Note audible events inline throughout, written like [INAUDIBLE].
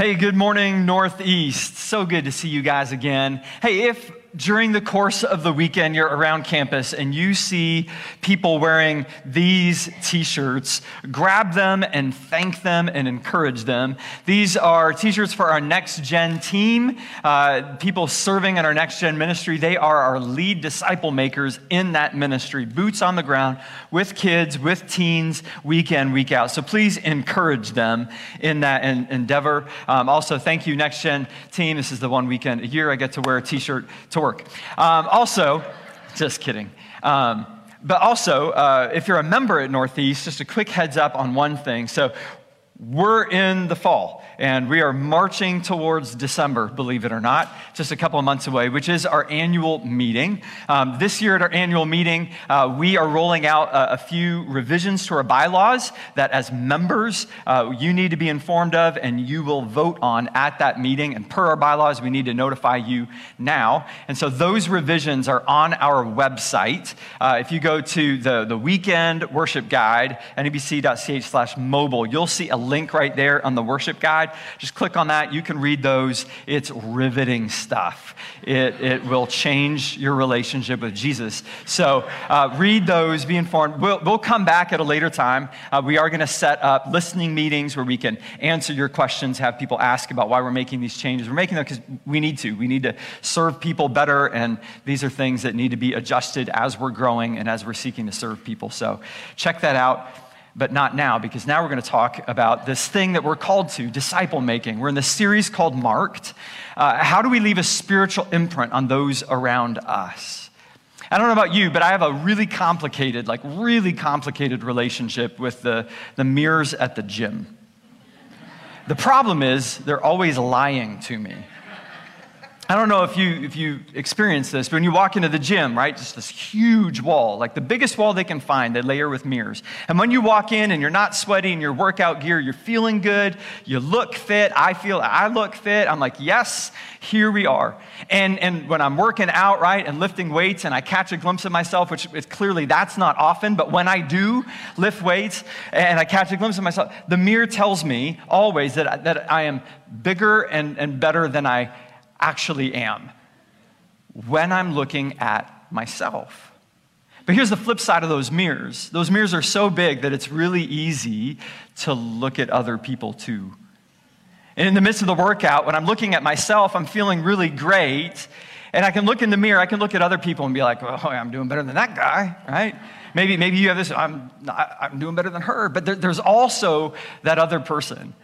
Hey, good morning, Northeast. So good to see you guys again. Hey, if during the course of the weekend you're around campus and you see people wearing these t shirts, grab them and thank them and encourage them. These are t shirts for our next gen team, uh, people serving in our next gen ministry. They are our lead disciple makers in that ministry, boots on the ground with kids, with teens, week in, week out. So please encourage them in that endeavor. Um, also, thank you, next gen team. This is the one weekend a year I get to wear a t shirt to work. Um, also, just kidding. Um, but also, uh, if you're a member at Northeast, just a quick heads up on one thing. So, we're in the fall and we are marching towards December, believe it or not, just a couple of months away, which is our annual meeting. Um, this year at our annual meeting, uh, we are rolling out a, a, few revisions to our bylaws that, as members, uh, you need to be informed of and you will vote on at that meeting. And per our bylaws, we need to notify you now. And so those revisions are on our website. Uh, if you go to the, the weekend worship guide, nebc.ch slash mobile, you'll see a link right there on the worship guide. Just click on that. You can read those. It's riveting stuff. It, it will change your relationship with Jesus. So uh, read those, be informed. We'll, we'll come back at a later time. Uh, we are going to set up listening meetings where we can answer your questions, have people ask about why we're making these changes. We're making them because we need to. We need to serve people better, and these are things that need to be adjusted as we're growing and as we're seeking to serve people. So check that out but not now, because now we're going to talk about this thing that we're called to disciple making. We're in this series called Marked. Uh, how do we leave a spiritual imprint on those around us? I don't know about you, but I have a really complicated, like really complicated relationship with the, the mirrors at the gym. The problem is they're always lying to me. I don't know if you, if you experience this, but when you walk into the gym, right, just this huge wall, like the biggest wall they can find, they layer with mirrors. And when you walk in and you're not sweaty in your workout gear, you're feeling good, you look fit, I feel I look fit, I'm like, yes, here we are. And, and when I'm working out, right, and lifting weights and I catch a glimpse of myself, which is clearly that's not often, but when I do lift weights and I catch a glimpse of myself, the mirror tells me always that, that I am bigger and, and better than I actually am when I'm looking at myself. But here's the flip side of those mirrors those mirrors are so big that it's really easy to look at other people too. And in the midst of the workout, when I'm looking at myself, I'm feeling really great. And I can look in the mirror, I can look at other people and be like, oh, I'm doing better than that guy, right? Maybe, maybe you have this, I'm, I'm doing better than her. But there, there's also that other person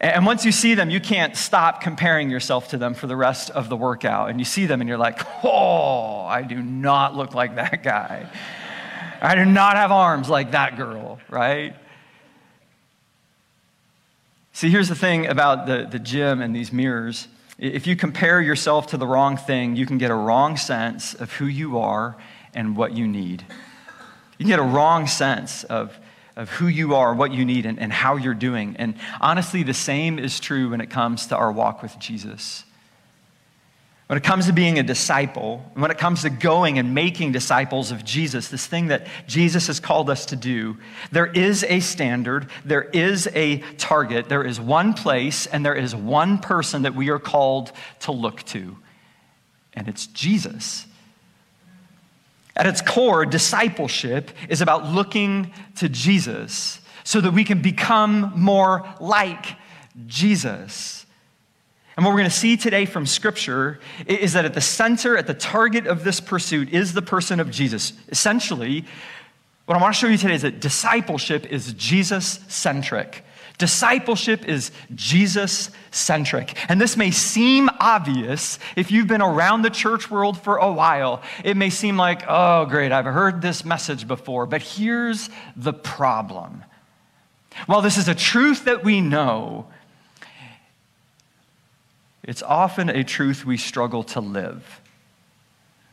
and once you see them, you can't stop comparing yourself to them for the rest of the workout. And you see them and you're like, oh, I do not look like that guy. I do not have arms like that girl, right? See, here's the thing about the, the gym and these mirrors. If you compare yourself to the wrong thing, you can get a wrong sense of who you are and what you need. You get a wrong sense of of who you are, what you need, and, and how you're doing. And honestly, the same is true when it comes to our walk with Jesus. When it comes to being a disciple, when it comes to going and making disciples of Jesus, this thing that Jesus has called us to do, there is a standard, there is a target, there is one place, and there is one person that we are called to look to, and it's Jesus. At its core, discipleship is about looking to Jesus so that we can become more like Jesus. And what we're going to see today from Scripture is that at the center, at the target of this pursuit, is the person of Jesus. Essentially, what I want to show you today is that discipleship is Jesus centric. Discipleship is Jesus centric. And this may seem obvious if you've been around the church world for a while. It may seem like, oh, great, I've heard this message before. But here's the problem. While this is a truth that we know, it's often a truth we struggle to live.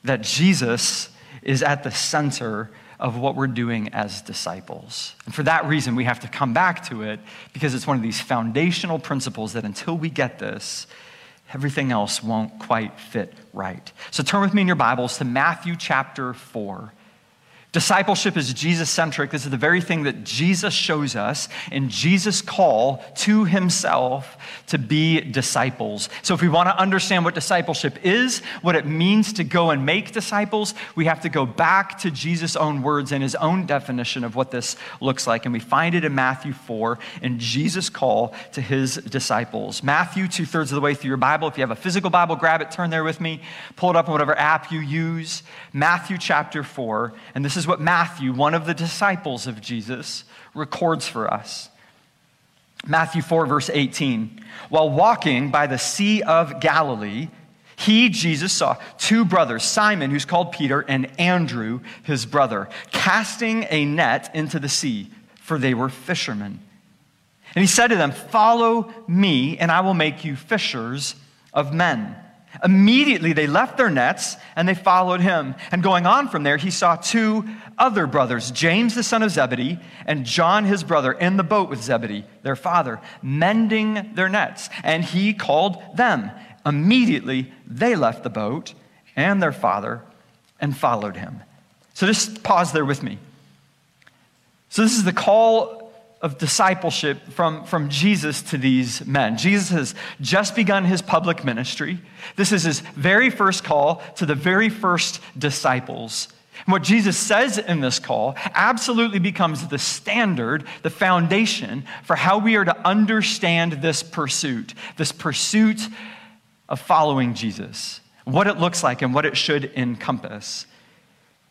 That Jesus is at the center of what we're doing as disciples. And for that reason, we have to come back to it because it's one of these foundational principles that until we get this, everything else won't quite fit right. So turn with me in your Bibles to Matthew chapter 4. Discipleship is Jesus centric. This is the very thing that Jesus shows us in Jesus' call to himself to be disciples. So, if we want to understand what discipleship is, what it means to go and make disciples, we have to go back to Jesus' own words and his own definition of what this looks like. And we find it in Matthew 4 in Jesus' call to his disciples. Matthew, two thirds of the way through your Bible. If you have a physical Bible, grab it, turn there with me, pull it up on whatever app you use. Matthew chapter 4. And this is is what Matthew, one of the disciples of Jesus, records for us. Matthew 4, verse 18. While walking by the Sea of Galilee, he, Jesus, saw two brothers, Simon, who's called Peter, and Andrew, his brother, casting a net into the sea, for they were fishermen. And he said to them, Follow me, and I will make you fishers of men. Immediately they left their nets and they followed him. And going on from there, he saw two other brothers, James the son of Zebedee and John his brother, in the boat with Zebedee, their father, mending their nets. And he called them. Immediately they left the boat and their father and followed him. So just pause there with me. So this is the call of discipleship from, from Jesus to these men. Jesus has just begun his public ministry. This is his very first call to the very first disciples. And what Jesus says in this call absolutely becomes the standard, the foundation for how we are to understand this pursuit, this pursuit of following Jesus, what it looks like and what it should encompass.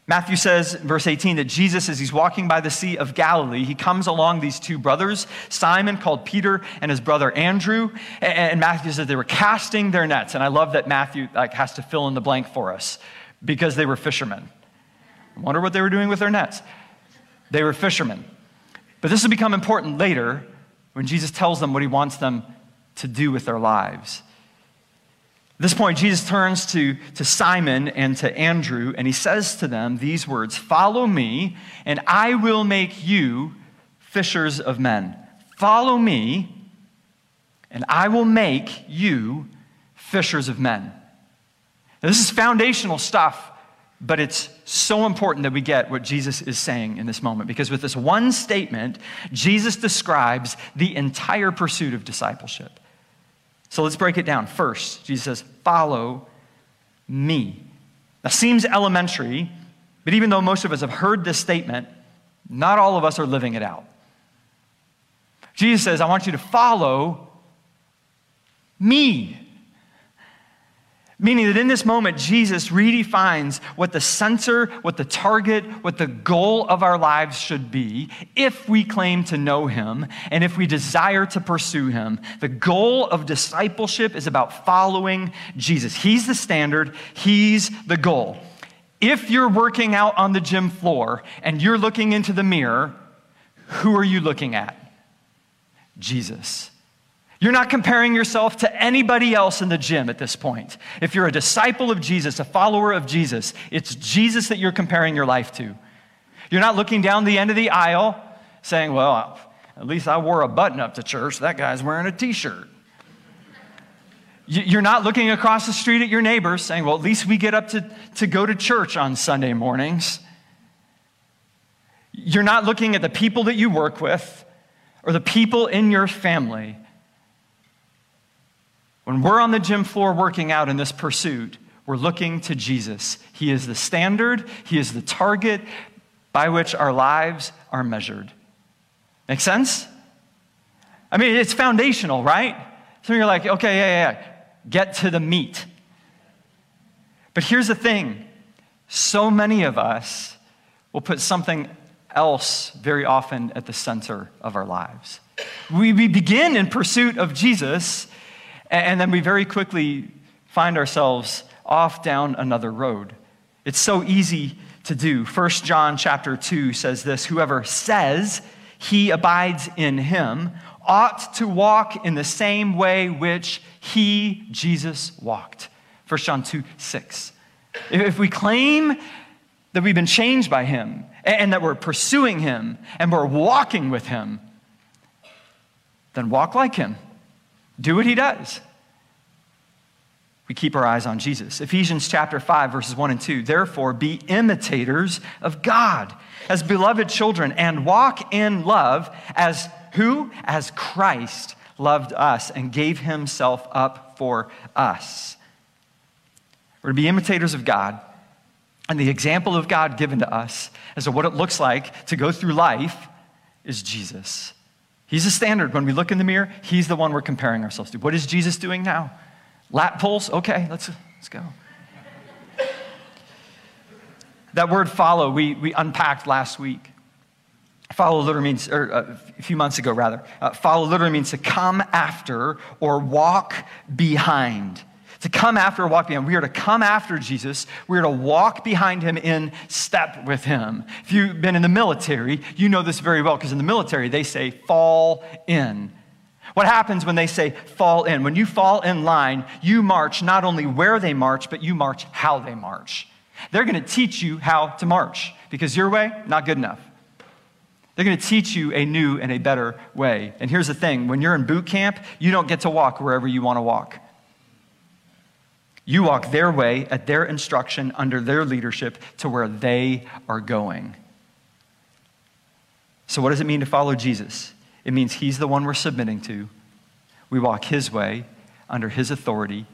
Matthew says, verse 18, that Jesus, as he's walking by the Sea of Galilee, he comes along these two brothers, Simon, called Peter, and his brother Andrew. And Matthew says they were casting their nets. And I love that Matthew like, has to fill in the blank for us because they were fishermen. I wonder what they were doing with their nets. They were fishermen. But this will become important later when Jesus tells them what he wants them to do with their lives. At this point, Jesus turns to, to Simon and to Andrew, and he says to them these words Follow me, and I will make you fishers of men. Follow me, and I will make you fishers of men. Now, this is foundational stuff, but it's so important that we get what Jesus is saying in this moment because with this one statement, Jesus describes the entire pursuit of discipleship. So let's break it down. First, Jesus says, Follow me. That seems elementary, but even though most of us have heard this statement, not all of us are living it out. Jesus says, I want you to follow me. Meaning that in this moment, Jesus redefines what the center, what the target, what the goal of our lives should be if we claim to know Him and if we desire to pursue Him. The goal of discipleship is about following Jesus. He's the standard, He's the goal. If you're working out on the gym floor and you're looking into the mirror, who are you looking at? Jesus. You're not comparing yourself to anybody else in the gym at this point. If you're a disciple of Jesus, a follower of Jesus, it's Jesus that you're comparing your life to. You're not looking down the end of the aisle saying, Well, at least I wore a button up to church. That guy's wearing a t shirt. You're not looking across the street at your neighbors saying, Well, at least we get up to, to go to church on Sunday mornings. You're not looking at the people that you work with or the people in your family when we're on the gym floor working out in this pursuit, we're looking to Jesus. He is the standard, He is the target by which our lives are measured. Make sense? I mean, it's foundational, right? So you're like, okay, yeah, yeah, get to the meat. But here's the thing so many of us will put something else very often at the center of our lives. We begin in pursuit of Jesus and then we very quickly find ourselves off down another road. It's so easy to do. 1 John chapter 2 says this Whoever says he abides in him ought to walk in the same way which he, Jesus, walked. 1 John 2 6. If we claim that we've been changed by him and that we're pursuing him and we're walking with him, then walk like him. Do what he does. we keep our eyes on Jesus. Ephesians chapter 5, verses 1 and 2. Therefore, be imitators of God as beloved children and walk in love as who? As Christ loved us and gave himself up for us. We're to be imitators of God. And the example of God given to us as to what it looks like to go through life is Jesus. He's the standard. When we look in the mirror, he's the one we're comparing ourselves to. What is Jesus doing now? Lat pulls? Okay, let's, let's go. that word follow, we, we unpacked last week. Follow literally means, or uh, a few months ago rather, uh, follow literally means to come after or walk behind. To come after walk behind. We are to come after Jesus. We are to walk behind him in step with him. If you've been in the military, you know this very well because in the military they say fall in. What happens when they say fall in? When you fall in line, you march not only where they march, but you march how they march. They're going to teach you how to march because your way, not good enough. They're going to teach you a new and a better way. And here's the thing when you're in boot camp, you don't get to walk wherever you want to walk. You walk their way at their instruction under their leadership to where they are going. So, what does it mean to follow Jesus? It means He's the one we're submitting to. We walk His way under His authority,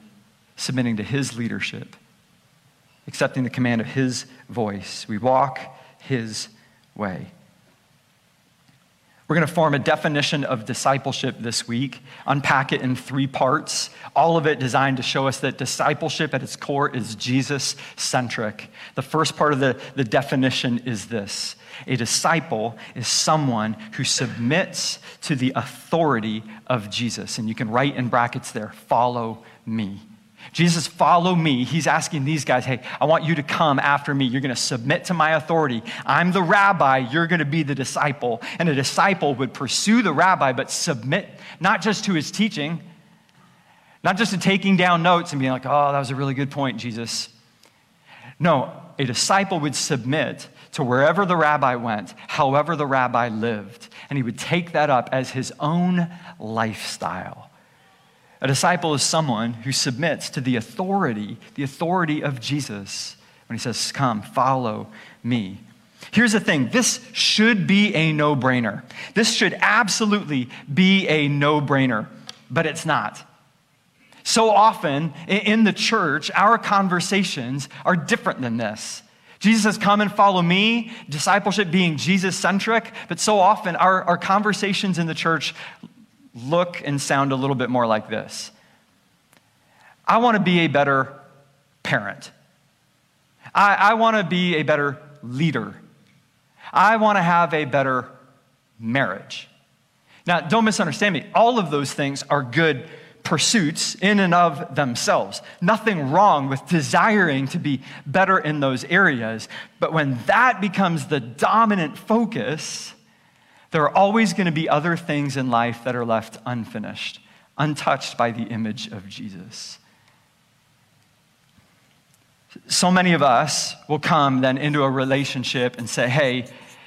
submitting to His leadership, accepting the command of His voice. We walk His way. We're going to form a definition of discipleship this week, unpack it in three parts, all of it designed to show us that discipleship at its core is Jesus centric. The first part of the, the definition is this a disciple is someone who submits to the authority of Jesus. And you can write in brackets there, follow me. Jesus, follow me. He's asking these guys, hey, I want you to come after me. You're going to submit to my authority. I'm the rabbi. You're going to be the disciple. And a disciple would pursue the rabbi, but submit not just to his teaching, not just to taking down notes and being like, oh, that was a really good point, Jesus. No, a disciple would submit to wherever the rabbi went, however the rabbi lived, and he would take that up as his own lifestyle. A disciple is someone who submits to the authority, the authority of Jesus when he says, Come, follow me. Here's the thing this should be a no brainer. This should absolutely be a no brainer, but it's not. So often in the church, our conversations are different than this. Jesus says, Come and follow me, discipleship being Jesus centric, but so often our, our conversations in the church look and sound a little bit more like this I want to be a better parent, I, I want to be a better leader, I want to have a better marriage. Now, don't misunderstand me. All of those things are good pursuits in and of themselves. Nothing wrong with desiring to be better in those areas. But when that becomes the dominant focus, there are always going to be other things in life that are left unfinished, untouched by the image of Jesus. So many of us will come then into a relationship and say, hey,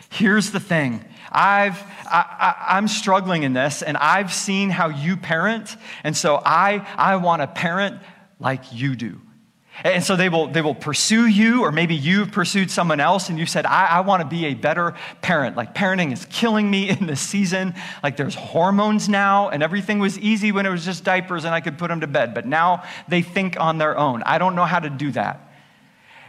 here's the thing. I've, I, I, am struggling in this, and I've seen how you parent, and so I, I want to parent like you do. And so they will, they will pursue you, or maybe you've pursued someone else and you said, I, I want to be a better parent. Like parenting is killing me [LAUGHS] in this season. Like there's hormones now, and everything was easy when it was just diapers and I could put them to bed. But now they think on their own. I don't know how to do that.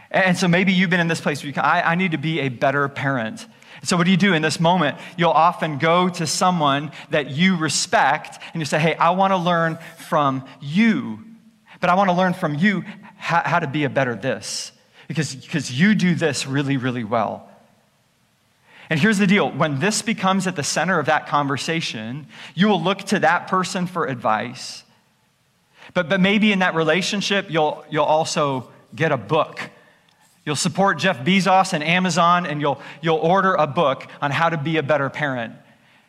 And so maybe you've been in this place where you can, I, I need to be a better parent. So, what do you do in this moment? You'll often go to someone that you respect and you say, Hey, I want to learn from you, but I want to learn from you how, how to be a better this because, because you do this really, really well. And here's the deal when this becomes at the center of that conversation, you will look to that person for advice. But, but maybe in that relationship, you'll, you'll also get a book You'll support Jeff Bezos and Amazon, and you'll, you'll order a book on how to be a better parent.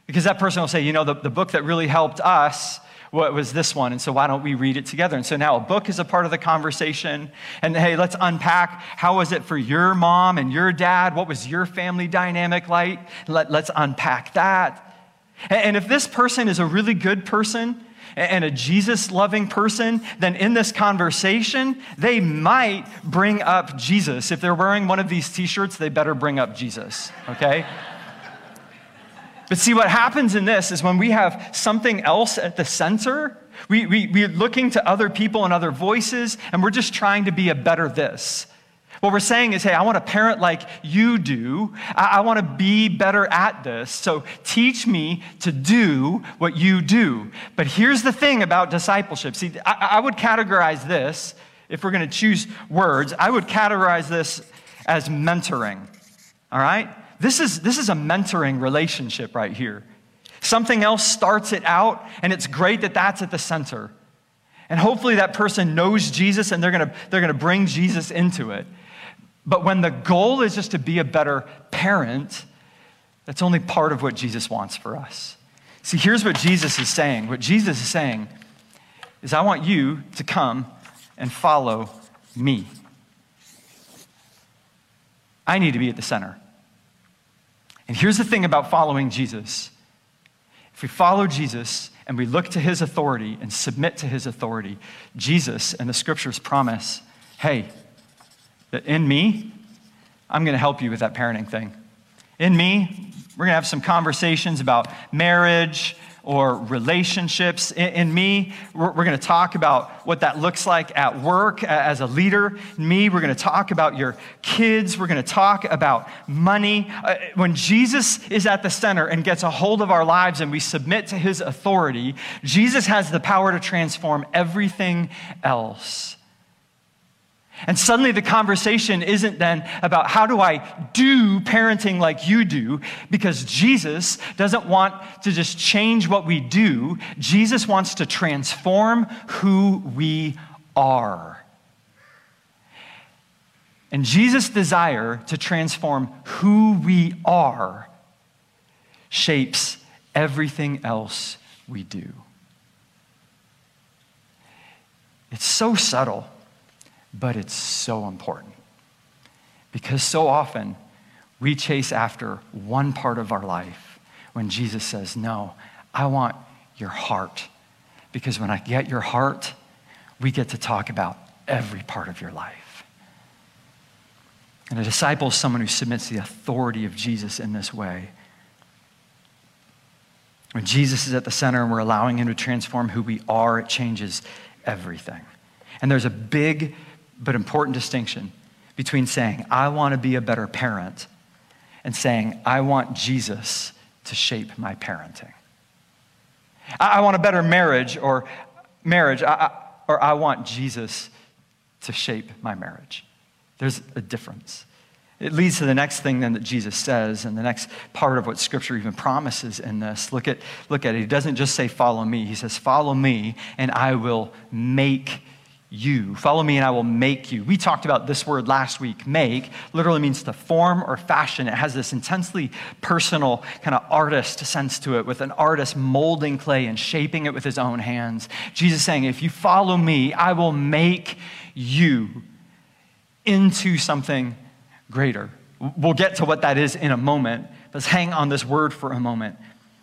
Because that person will say, you know, the, the book that really helped us was this one, and so why don't we read it together? And so now a book is a part of the conversation. And hey, let's unpack how was it for your mom and your dad? What was your family dynamic like? Let, let's unpack that. And if this person is a really good person, and a Jesus loving person, then in this conversation, they might bring up Jesus. If they're wearing one of these t shirts, they better bring up Jesus, okay? But see, what happens in this is when we have something else at the center, we, we, we're looking to other people and other voices, and we're just trying to be a better this. What we're saying is, hey, I want to parent like you do. I, I want to be better at this. So teach me to do what you do. But here's the thing about discipleship. See, I, I would categorize this, if we're going to choose words, I would categorize this as mentoring. All right? This is, this is a mentoring relationship right here. Something else starts it out, and it's great that that's at the center. And hopefully that person knows Jesus and they're gonna, they're gonna bring Jesus into it. But when the goal is just to be a better parent, that's only part of what Jesus wants for us. See, here's what Jesus is saying. What Jesus is saying is, I want you to come and follow me. I need to be at the center. And here's the thing about following Jesus if we follow Jesus and we look to his authority and submit to his authority, Jesus and the scriptures promise hey, that in me, I'm going to help you with that parenting thing. In me, we're going to have some conversations about marriage or relationships. In, in me, we're, we're going to talk about what that looks like at work as a leader. In me, we're going to talk about your kids. We're going to talk about money. Uh, when Jesus is at the center and gets a hold of our lives and we submit to his authority, Jesus has the power to transform everything else. And suddenly the conversation isn't then about how do I do parenting like you do, because Jesus doesn't want to just change what we do. Jesus wants to transform who we are. And Jesus' desire to transform who we are shapes everything else we do. It's so subtle but it's so important. Because so often we chase after one part of our life when Jesus says, No, I want your heart. Because when I get your heart, we get to talk about every part of your life. And a disciple is someone who submits the authority of Jesus in this way. When Jesus is at the center and we're allowing him to transform who we are, it changes everything. And there's a big but important distinction between saying, I want to be a better parent, and saying, I want Jesus to shape my parenting. I, want a better marriage or marriage, or I want Jesus to shape my marriage. There's a difference. It leads to the next thing then that Jesus says, and the next part of what Scripture even promises in this. Look at, look at it. He doesn't just say, Follow me. He says, Follow me, and I will make you. Follow me and I will make you. We talked about this word last week. Make literally means to form or fashion. It has this intensely personal kind of artist sense to it, with an artist molding clay and shaping it with his own hands. Jesus saying, If you follow me, I will make you into something greater. We'll get to what that is in a moment. Let's hang on this word for a moment.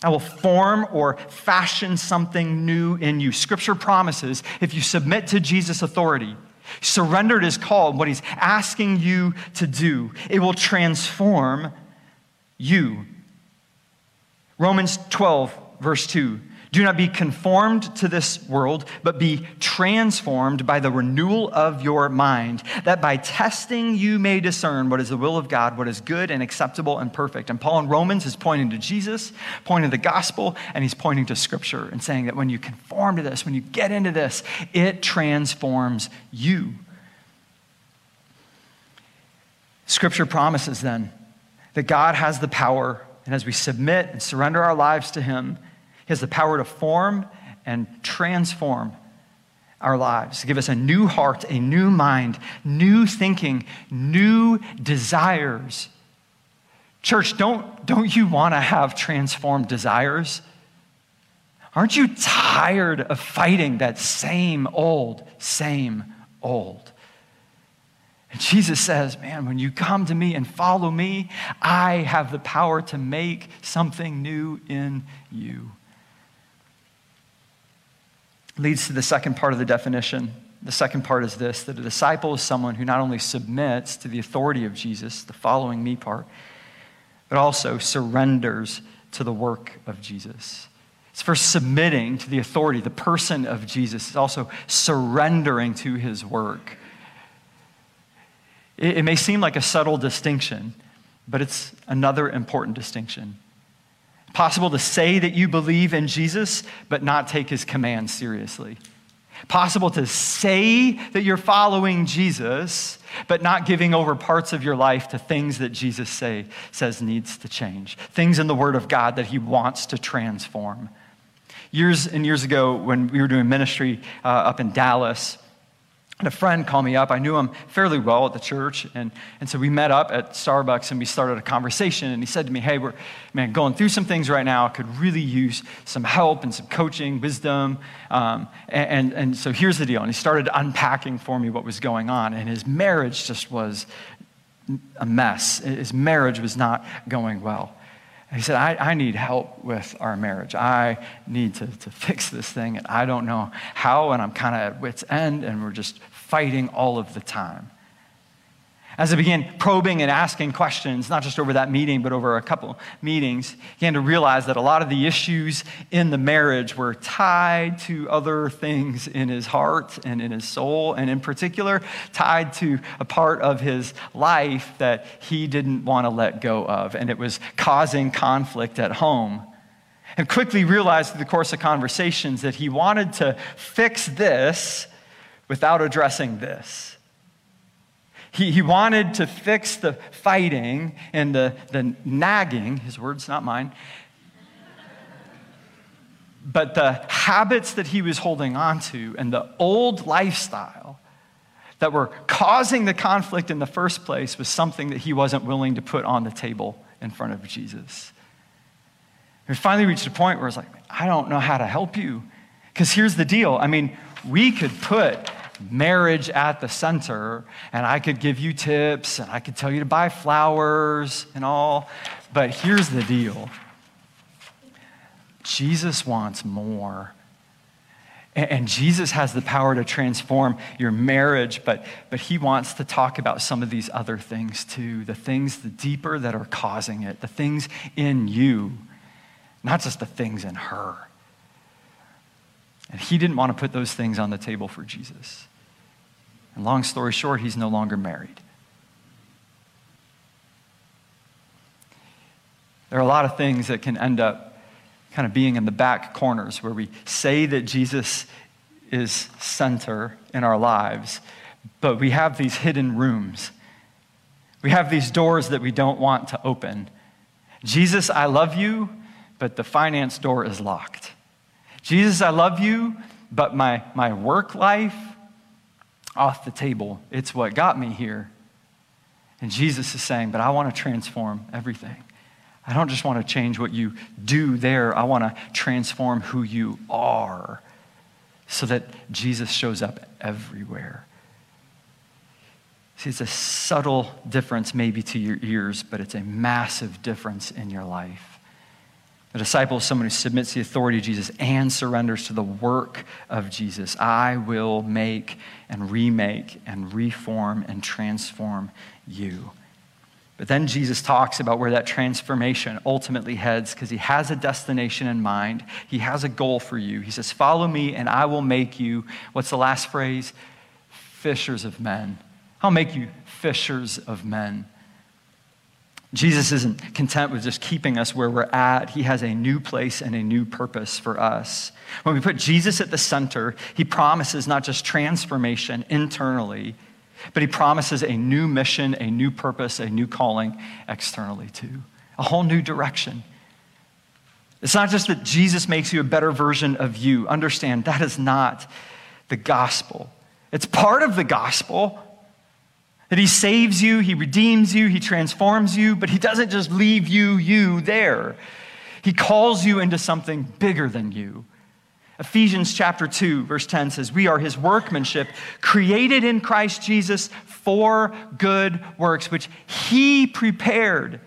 I will form or fashion something new in you. Scripture promises if you submit to Jesus' authority, surrendered is called, what he's asking you to do, it will transform you. Romans 12, verse 2 do not be conformed to this world, but be transformed by the renewal of your mind, that by testing you may discern what is the will of God, what is good and acceptable and perfect. And Paul in Romans is pointing to Jesus, pointing to the gospel, and he's pointing to scripture and saying that when you conform to this, when you get into this, it transforms you. Scripture promises then that God has the power, and as we submit and surrender our lives to him, he has the power to form and transform our lives, give us a new heart, a new mind, new thinking, new desires. Church, don't, don't you want to have transformed desires? Aren't you tired of fighting that same old, same old? And Jesus says, Man, when you come to me and follow me, I have the power to make something new in you. Leads to the second part of the definition. The second part is this that a disciple is someone who not only submits to the authority of Jesus, the following me part, but also surrenders to the work of Jesus. It's first submitting to the authority, the person of Jesus. It's also surrendering to his work. It, it may seem like a subtle distinction, but it's another important distinction. Possible to say that you believe in Jesus, but not take his command seriously. Possible to say that you're following Jesus, but not giving over parts of your life to things that Jesus say, says needs to change, things in the Word of God that he wants to transform. Years and years ago, when we were doing ministry uh, up in Dallas, and a friend called me up. I knew him fairly well at the church. And, and so we met up at Starbucks and we started a conversation. And he said to me, Hey, we're man, going through some things right now. I could really use some help and some coaching, wisdom. Um, and, and, and so here's the deal. And he started unpacking for me what was going on. And his marriage just was a mess. His marriage was not going well. He said, I, I need help with our marriage. I need to, to fix this thing, and I don't know how, and I'm kind of at wit's end, and we're just fighting all of the time. As I began probing and asking questions, not just over that meeting, but over a couple meetings, I began to realize that a lot of the issues in the marriage were tied to other things in his heart and in his soul, and in particular, tied to a part of his life that he didn't want to let go of, and it was causing conflict at home. And quickly realized through the course of conversations that he wanted to fix this without addressing this. He, he wanted to fix the fighting and the, the nagging, his words, not mine. But the habits that he was holding on to and the old lifestyle that were causing the conflict in the first place was something that he wasn't willing to put on the table in front of Jesus. We finally reached a point where it's like, I don't know how to help you. Because here's the deal I mean, we could put marriage at the center, and I could give you tips and I could tell you to buy flowers and all. But here's the deal Jesus wants more. And Jesus has the power to transform your marriage, but, but he wants to talk about some of these other things too the things, the deeper that are causing it, the things in you, not just the things in her. And he didn't want to put those things on the table for Jesus. And long story short, he's no longer married. There are a lot of things that can end up kind of being in the back corners where we say that Jesus is center in our lives, but we have these hidden rooms. We have these doors that we don't want to open. Jesus, I love you, but the finance door is locked. Jesus, I love you, but my, my work life off the table. It's what got me here. And Jesus is saying, But I want to transform everything. I don't just want to change what you do there, I want to transform who you are so that Jesus shows up everywhere. See, it's a subtle difference maybe to your ears, but it's a massive difference in your life. A disciple is someone who submits to the authority of Jesus and surrenders to the work of Jesus. I will make and remake and reform and transform you. But then Jesus talks about where that transformation ultimately heads because he has a destination in mind. He has a goal for you. He says, Follow me and I will make you, what's the last phrase? Fishers of men. I'll make you fishers of men. Jesus isn't content with just keeping us where we're at. He has a new place and a new purpose for us. When we put Jesus at the center, he promises not just transformation internally, but he promises a new mission, a new purpose, a new calling externally too. A whole new direction. It's not just that Jesus makes you a better version of you. Understand, that is not the gospel. It's part of the gospel, that he saves you, he redeems you, he transforms you, but he doesn't just leave you, you there. He calls you into something bigger than you. Ephesians chapter 2, verse 10 says, We are his workmanship, created in Christ Jesus for good works, which he prepared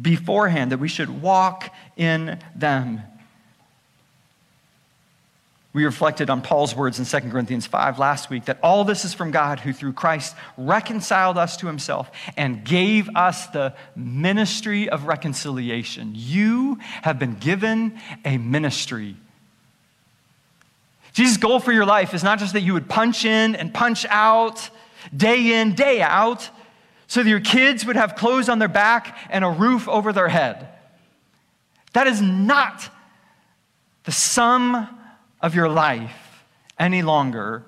beforehand that we should walk in them. We reflected on Paul's words in 2 Corinthians 5 last week that all this is from God who through Christ reconciled us to himself and gave us the ministry of reconciliation. You have been given a ministry. Jesus' goal for your life is not just that you would punch in and punch out, day in, day out, so that your kids would have clothes on their back and a roof over their head. That is not the sum of your life any longer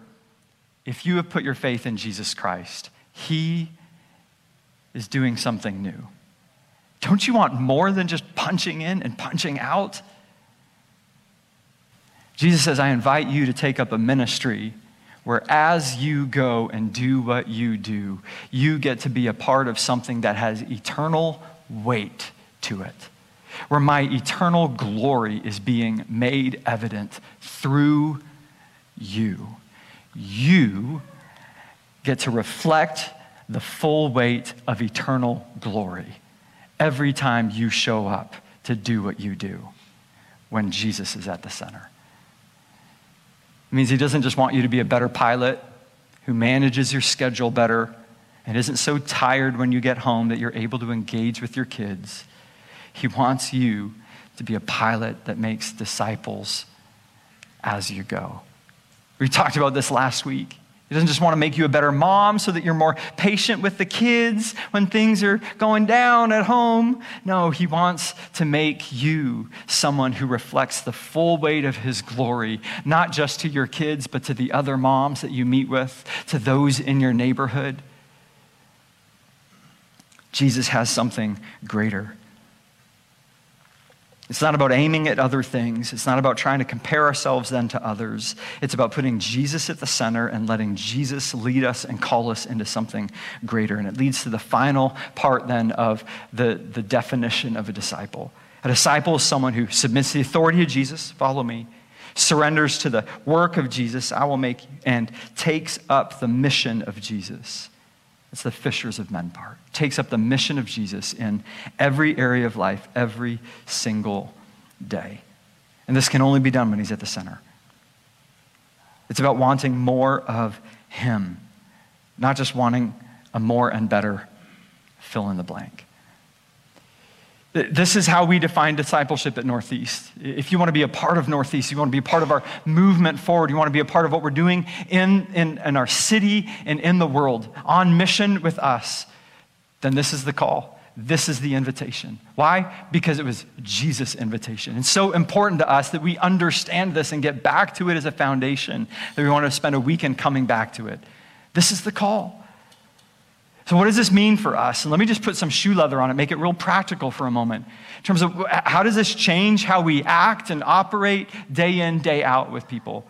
if you have put your faith in Jesus Christ. He is doing something new. Don't you want more than just punching in and punching out? Jesus says, I invite you to take up a ministry where as you go and do what you do, you get to be a part of something that has eternal weight to it where my eternal glory is being made evident through you. You get to reflect the full weight of eternal glory every time you show up to do what you do when Jesus is at the center. It means he doesn't just want you to be a better pilot who manages your schedule better and isn't so tired when you get home that you're able to engage with your kids. He wants you to be a pilot that makes disciples as you go. We talked about this last week. He doesn't just want to make you a better mom so that you're more patient with the kids when things are going down at home. No, he wants to make you someone who reflects the full weight of his glory, not just to your kids, but to the other moms that you meet with, to those in your neighborhood. Jesus has something greater. It's not about aiming at other things. It's not about trying to compare ourselves then to others. It's about putting Jesus at the center and letting Jesus lead us and call us into something greater. And it leads to the final part then of the, the definition of a disciple. A disciple is someone who submits to the authority of Jesus, follow me, surrenders to the work of Jesus, I will make, and takes up the mission of Jesus. It's the fishers of men part. Takes up the mission of Jesus in every area of life, every single day. And this can only be done when he's at the center. It's about wanting more of him, not just wanting a more and better fill in the blank. This is how we define discipleship at Northeast. If you want to be a part of Northeast, you want to be a part of our movement forward, you want to be a part of what we're doing in, in, in our city and in the world, on mission with us, then this is the call. This is the invitation. Why? Because it was Jesus' invitation. It's so important to us that we understand this and get back to it as a foundation, that we want to spend a weekend coming back to it. This is the call. So, what does this mean for us? And let me just put some shoe leather on it, make it real practical for a moment. In terms of how does this change how we act and operate day in, day out with people?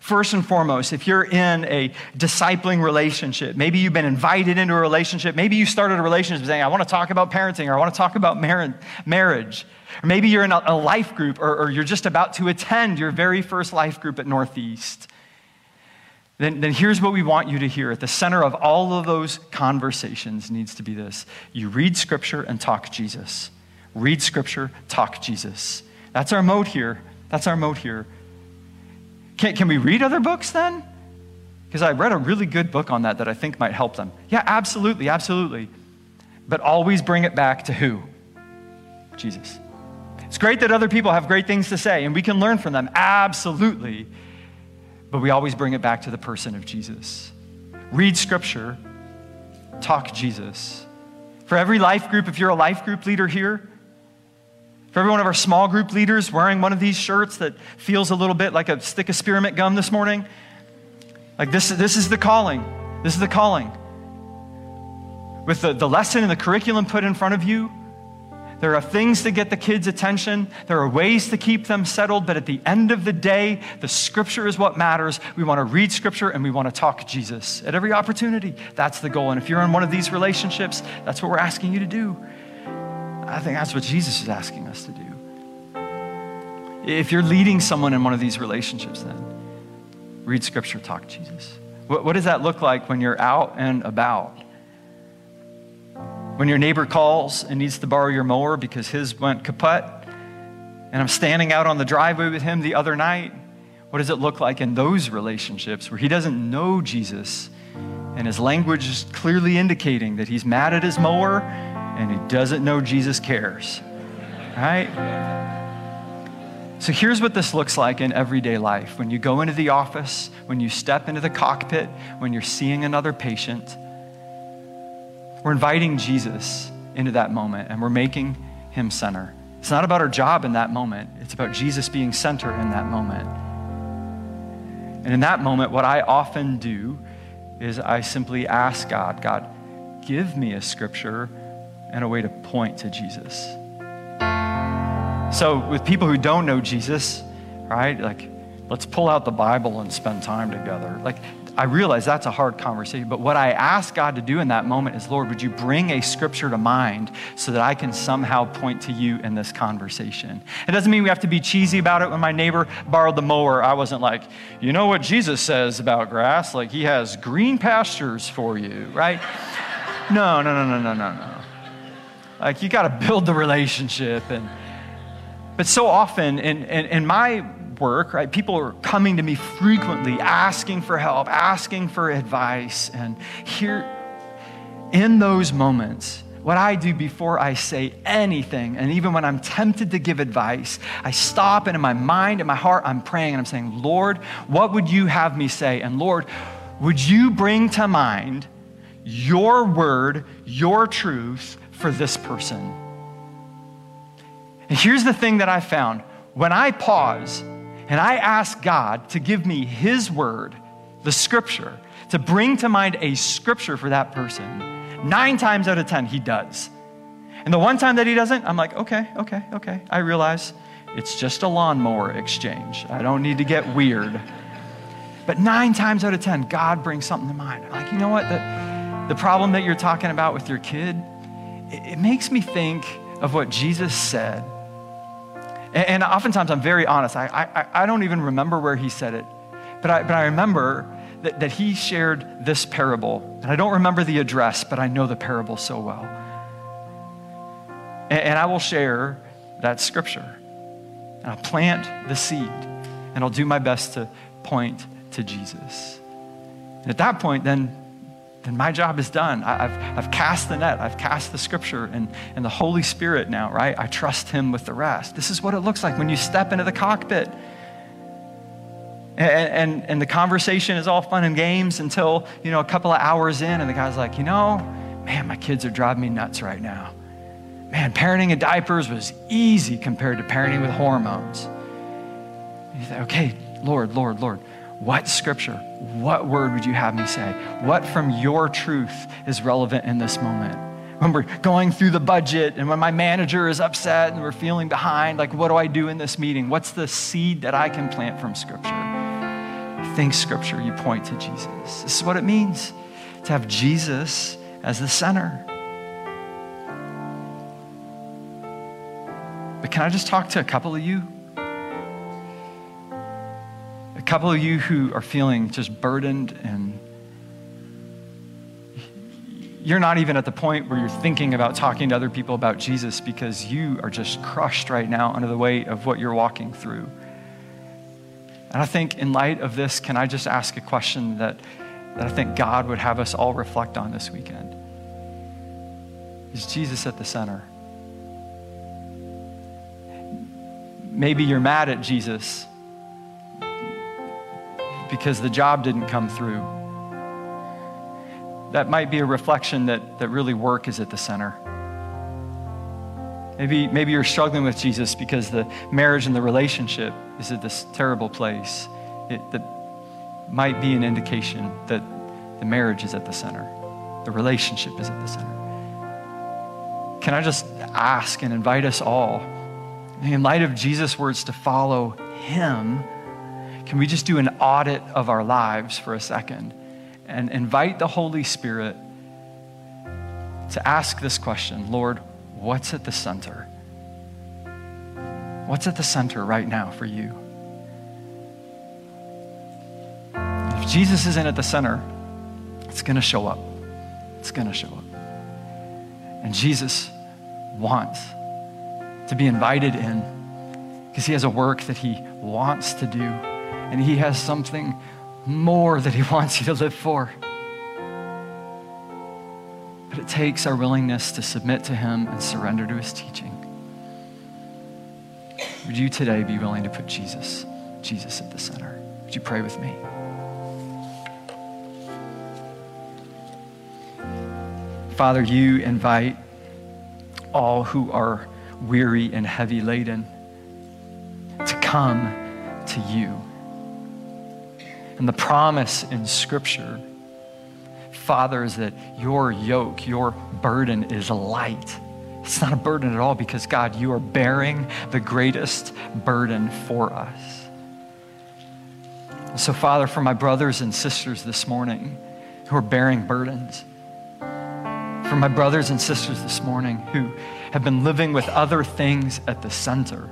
First and foremost, if you're in a discipling relationship, maybe you've been invited into a relationship, maybe you started a relationship saying, I want to talk about parenting or I want to talk about marriage. Or maybe you're in a life group or, or you're just about to attend your very first life group at Northeast then, then here's what we want you to hear. At the center of all of those conversations needs to be this you read Scripture and talk Jesus. Read Scripture, talk Jesus. That's our mode here. That's our mode here. Can, can we read other books then? Because I read a really good book on that that I think might help them. Yeah, absolutely, absolutely. But always bring it back to who? Jesus. It's great that other people have great things to say and we can learn from them. Absolutely. But we always bring it back to the person of Jesus. Read scripture, talk Jesus. For every life group, if you're a life group leader here, for every one of our small group leaders wearing one of these shirts that feels a little bit like a stick of spearmint gum this morning, like this, this is the calling. This is the calling. With the, the lesson and the curriculum put in front of you, there are things to get the kids' attention. There are ways to keep them settled. But at the end of the day, the scripture is what matters. We want to read scripture and we want to talk Jesus at every opportunity. That's the goal. And if you're in one of these relationships, that's what we're asking you to do. I think that's what Jesus is asking us to do. If you're leading someone in one of these relationships, then read scripture, talk Jesus. What, what does that look like when you're out and about? When your neighbor calls and needs to borrow your mower because his went kaput, and I'm standing out on the driveway with him the other night, What does it look like in those relationships where he doesn't know Jesus and his language is clearly indicating that he's mad at his mower and he doesn't know Jesus cares? Right? So here's what this looks like in everyday life. When you go into the office, when you step into the cockpit, when you're seeing another patient, we're inviting Jesus into that moment and we're making him center. It's not about our job in that moment, it's about Jesus being center in that moment. And in that moment, what I often do is I simply ask God, God, give me a scripture and a way to point to Jesus. So, with people who don't know Jesus, right, like, let's pull out the Bible and spend time together. Like, I realize that's a hard conversation, but what I ask God to do in that moment is, Lord, would you bring a scripture to mind so that I can somehow point to you in this conversation? It doesn't mean we have to be cheesy about it. When my neighbor borrowed the mower, I wasn't like, you know what Jesus says about grass? Like, he has green pastures for you, right? [LAUGHS] No, no, no, no, no, no, no. Like, you got to build the relationship. And, but so often in, in, in my work, right? People are coming to me frequently asking for help, asking for advice. And here, in those moments, what I do before I say anything, and even when I'm tempted to give advice, I stop and in my mind in my heart, I'm praying and I'm saying, Lord, what would you have me say? And Lord, would you bring to mind your word, your truth for this person? And here's the thing that I found when I pause and I ask God to give me His word, the scripture, to bring to mind a scripture for that person, nine times out of 10, He does. And the one time that He doesn't, I'm like, okay, okay, okay. I realize it's just a lawnmower exchange. I don't need to get weird. But nine times out of 10, God brings something to mind. I'm like, you know what? The, the problem that you're talking about with your kid, it, it makes me think of what Jesus said and, oftentimes I'm very honest. I, I, I don't even remember where he said it, but I, but I remember that, that he shared this parable. And I don't remember the address, but I know the parable so well. And, and I will share that scripture. And I'll plant the seed, and I'll do my best to point to Jesus. And at that point, then then my job is done. I, have I've cast the net, I've cast the scripture, and, and the Holy Spirit now, right? I trust Him with the rest. This is what it looks like when you step into the cockpit. And, and, and the conversation is all fun and games until, you know, a couple of hours in, and the guy's like, you know, man, my kids are driving me nuts right now. Man, parenting in diapers was easy compared to parenting with hormones. You say, okay, Lord, Lord, Lord, what scripture, what word would you have me say? What from your truth is relevant in this moment? When we're going through the budget and when my manager is upset and we're feeling behind, like, what do I do in this meeting? What's the seed that I can plant from scripture? Think scripture, you point to Jesus. This is what it means to have Jesus as the center. But can I just talk to a couple of you couple of you who are feeling just burdened and you're not even at the point where you're thinking about talking to other people about Jesus because you are just crushed right now under the weight of what you're walking through. And I think, in light of this, can I just ask a question that, that I think God would have us all reflect on this weekend? Is Jesus at the center? Maybe you're mad at Jesus because the job didn't come through. That might be a reflection that, that really work is at the center. Maybe, maybe you're struggling with Jesus because the marriage and the relationship is at this terrible place. It, that might be an indication that the marriage is at the center, the relationship is at the center. Can I just ask and invite us all, in light of Jesus' words, to follow him? Can we just do an audit of our lives for a second and invite the Holy Spirit to ask this question Lord, what's at the center? What's at the center right now for you? If Jesus isn't at the center, it's going to show up. It's going to show up. And Jesus wants to be invited in because he has a work that he wants to do And He has something more that He [LAUGHS] wants you to live for. But it takes our willingness to submit to Him and surrender to His teaching. Would you today be willing to put Jesus, Jesus at the center? Would you pray with me? Father, you invite all who are weary and heavy laden to come to you. And the promise in Scripture, Father, is that your yoke, your burden is light. It's not a burden at all because, God, you are bearing the greatest burden for us. So, Father, for my brothers and sisters this morning who are bearing burdens, for my brothers and sisters this morning who have been living with other things at the center.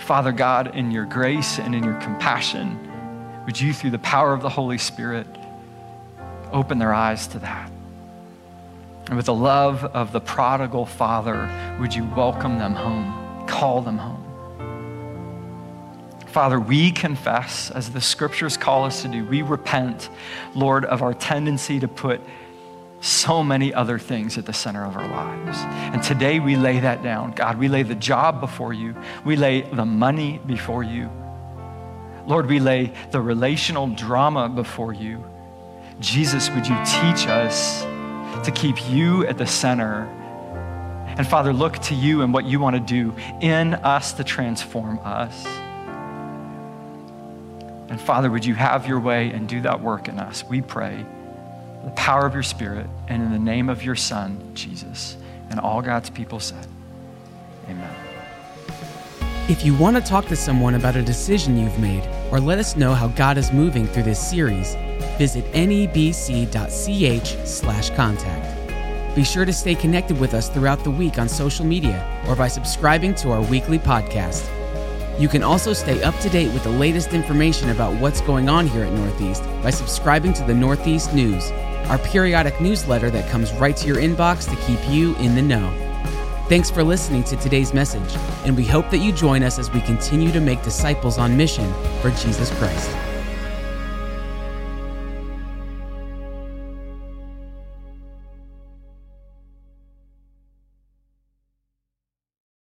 Father God, in your grace and in your compassion, would you, through the power of the Holy Spirit, open their eyes to that? And with the love of the prodigal father, would you welcome them home, call them home? Father, we confess, as the scriptures call us to do, we repent, Lord, of our tendency to put so many other things at the center of our lives. And today we lay that down. God, we lay the job before you, we lay the money before you. Lord, we lay the relational drama before you. Jesus, would you teach us to keep you at the center? And Father, look to you and what you want to do in us to transform us. And Father, would you have your way and do that work in us? We pray the power of your Spirit and in the name of your Son, Jesus. And all God's people said, Amen. If you want to talk to someone about a decision you've made or let us know how God is moving through this series, visit nebc.ch/contact. Be sure to stay connected with us throughout the week on social media or by subscribing to our weekly podcast. You can also stay up to date with the latest information about what's going on here at Northeast by subscribing to the Northeast News, our periodic newsletter that comes right to your inbox to keep you in the know. Thanks for listening to today's message, and we hope that you join us as we continue to make disciples on mission for Jesus Christ.